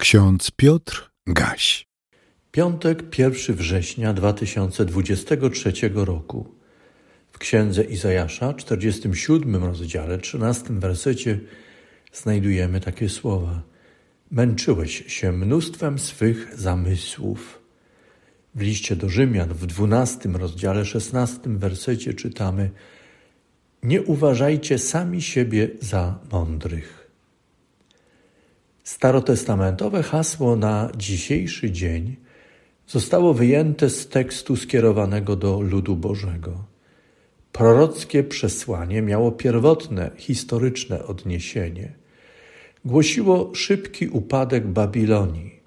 Ksiądz Piotr Gaś. Piątek 1 września 2023 roku. W księdze Izajasza, 47 rozdziale, 13 wersecie znajdujemy takie słowa: Męczyłeś się mnóstwem swych zamysłów. W liście do Rzymian w 12 rozdziale, 16 wersecie czytamy: Nie uważajcie sami siebie za mądrych. Starotestamentowe hasło na dzisiejszy dzień zostało wyjęte z tekstu skierowanego do ludu Bożego. Prorockie przesłanie miało pierwotne, historyczne odniesienie. Głosiło szybki upadek Babilonii,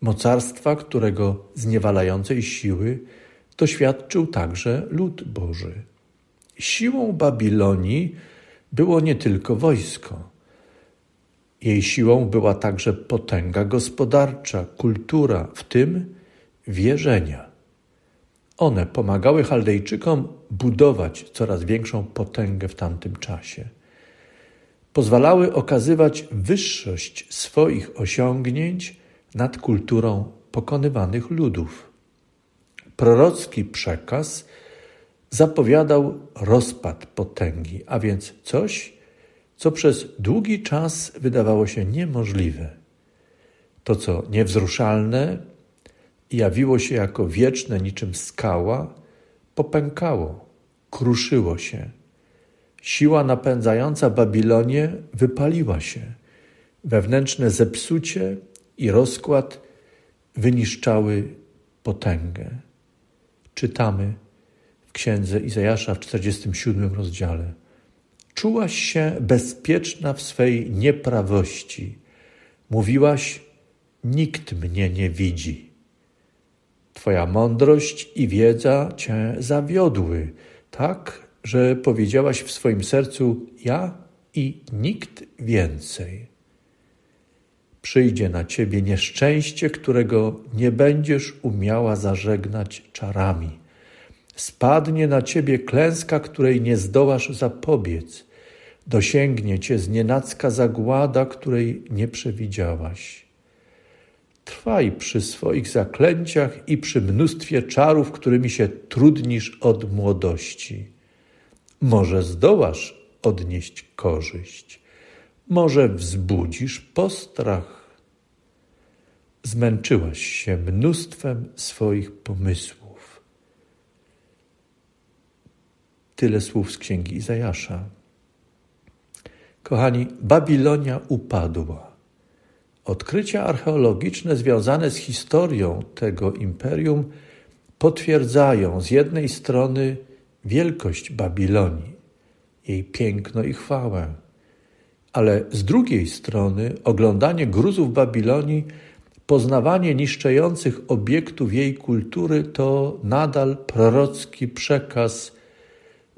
mocarstwa, którego zniewalającej siły doświadczył także lud Boży. Siłą Babilonii było nie tylko wojsko jej siłą była także potęga gospodarcza, kultura, w tym wierzenia. One pomagały Chaldejczykom budować coraz większą potęgę w tamtym czasie. Pozwalały okazywać wyższość swoich osiągnięć nad kulturą pokonywanych ludów. Prorocki przekaz zapowiadał rozpad potęgi, a więc coś, co przez długi czas wydawało się niemożliwe. To, co niewzruszalne jawiło się jako wieczne niczym skała, popękało, kruszyło się. Siła napędzająca Babilonię wypaliła się. Wewnętrzne zepsucie i rozkład wyniszczały potęgę. Czytamy w księdze Izajasza w 47 rozdziale. Czułaś się bezpieczna w swej nieprawości. Mówiłaś: Nikt mnie nie widzi. Twoja mądrość i wiedza cię zawiodły, tak, że powiedziałaś w swoim sercu: Ja i nikt więcej. Przyjdzie na ciebie nieszczęście, którego nie będziesz umiała zażegnać czarami. Spadnie na ciebie klęska, której nie zdołasz zapobiec. Dosięgnie cię znienacka zagłada, której nie przewidziałaś. Trwaj przy swoich zaklęciach i przy mnóstwie czarów, którymi się trudnisz od młodości. Może zdołasz odnieść korzyść, może wzbudzisz postrach. Zmęczyłaś się mnóstwem swoich pomysłów. Tyle słów z księgi Izajasza. Kochani, Babilonia upadła. Odkrycia archeologiczne związane z historią tego imperium potwierdzają z jednej strony wielkość Babilonii, jej piękno i chwałę, ale z drugiej strony oglądanie gruzów Babilonii, poznawanie niszczących obiektów jej kultury to nadal prorocki przekaz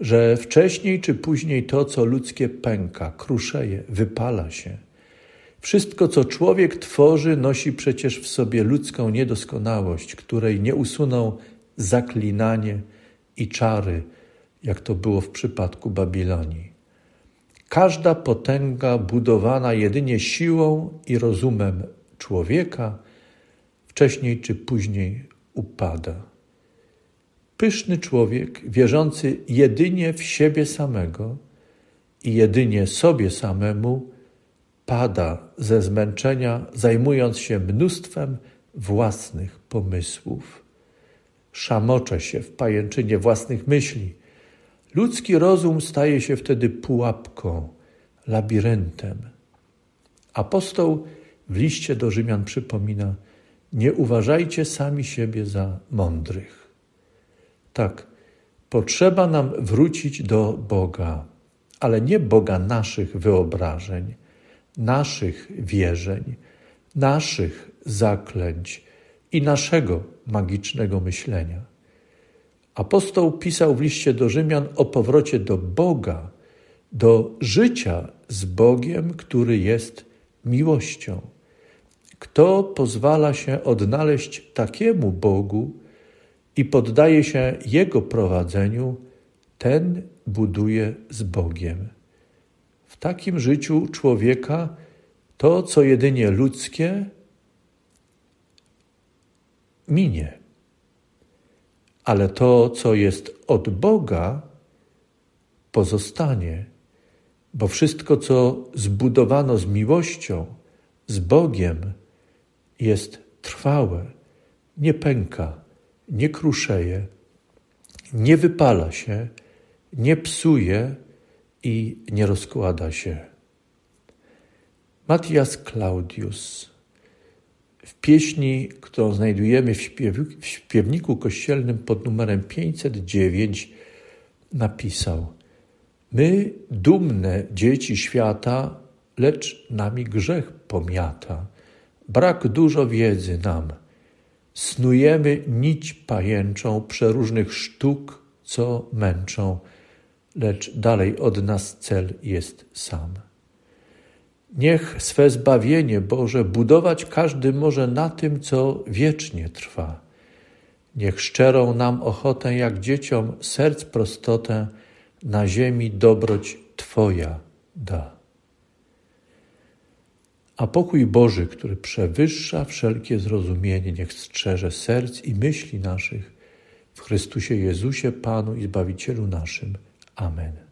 że wcześniej czy później to, co ludzkie pęka, kruszeje, wypala się. Wszystko, co człowiek tworzy, nosi przecież w sobie ludzką niedoskonałość, której nie usuną zaklinanie i czary, jak to było w przypadku Babilonii. Każda potęga budowana jedynie siłą i rozumem człowieka, wcześniej czy później upada. Pyszny człowiek, wierzący jedynie w siebie samego i jedynie sobie samemu, pada ze zmęczenia, zajmując się mnóstwem własnych pomysłów. Szamocze się w pajęczynie własnych myśli. Ludzki rozum staje się wtedy pułapką, labiryntem. Apostoł w liście do Rzymian przypomina: Nie uważajcie sami siebie za mądrych. Tak, potrzeba nam wrócić do Boga, ale nie Boga naszych wyobrażeń, naszych wierzeń, naszych zaklęć i naszego magicznego myślenia. Apostoł pisał w liście do Rzymian o powrocie do Boga, do życia z Bogiem, który jest miłością. Kto pozwala się odnaleźć takiemu Bogu, i poddaje się Jego prowadzeniu, ten buduje z Bogiem. W takim życiu człowieka to, co jedynie ludzkie, minie. Ale to, co jest od Boga, pozostanie, bo wszystko, co zbudowano z miłością, z Bogiem, jest trwałe, nie pęka, nie kruszeje, nie wypala się, nie psuje i nie rozkłada się. Matthias Claudius w pieśni, którą znajdujemy w, śpiew, w śpiewniku kościelnym pod numerem 509 napisał My, dumne dzieci świata, lecz nami grzech pomiata. Brak dużo wiedzy nam. Snujemy nić pajęczą przeróżnych sztuk, co męczą, lecz dalej od nas cel jest sam. Niech swe zbawienie Boże budować każdy może na tym, co wiecznie trwa. Niech szczerą nam ochotę, jak dzieciom, serc prostotę, na ziemi dobroć Twoja da. A pokój Boży, który przewyższa wszelkie zrozumienie, niech strzeże serc i myśli naszych w Chrystusie Jezusie, Panu i Zbawicielu naszym. Amen.